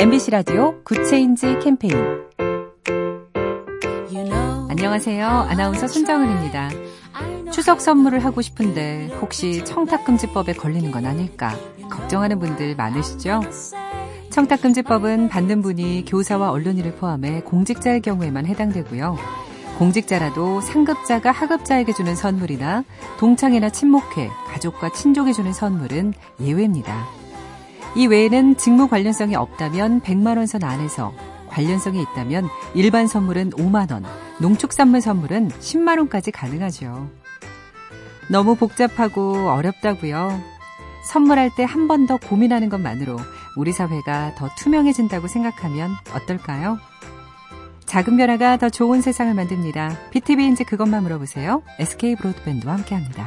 MBC 라디오 굿 체인지 캠페인 안녕하세요. 아나운서 손정은입니다. 추석 선물을 하고 싶은데 혹시 청탁금지법에 걸리는 건 아닐까 걱정하는 분들 많으시죠? 청탁금지법은 받는 분이 교사와 언론인을 포함해 공직자의 경우에만 해당되고요. 공직자라도 상급자가 하급자에게 주는 선물이나 동창회나 친목회, 가족과 친족에 주는 선물은 예외입니다. 이 외에는 직무 관련성이 없다면 100만 원선 안에서 관련성이 있다면 일반 선물은 5만 원, 농축산물 선물은 10만 원까지 가능하죠. 너무 복잡하고 어렵다고요. 선물할 때 한 번 더 고민하는 것만으로 우리 사회가 더 투명해진다고 생각하면 어떨까요? 작은 변화가 더 좋은 세상을 만듭니다. BTV인지 그것만 물어보세요. SK 브로드밴드와 함께합니다.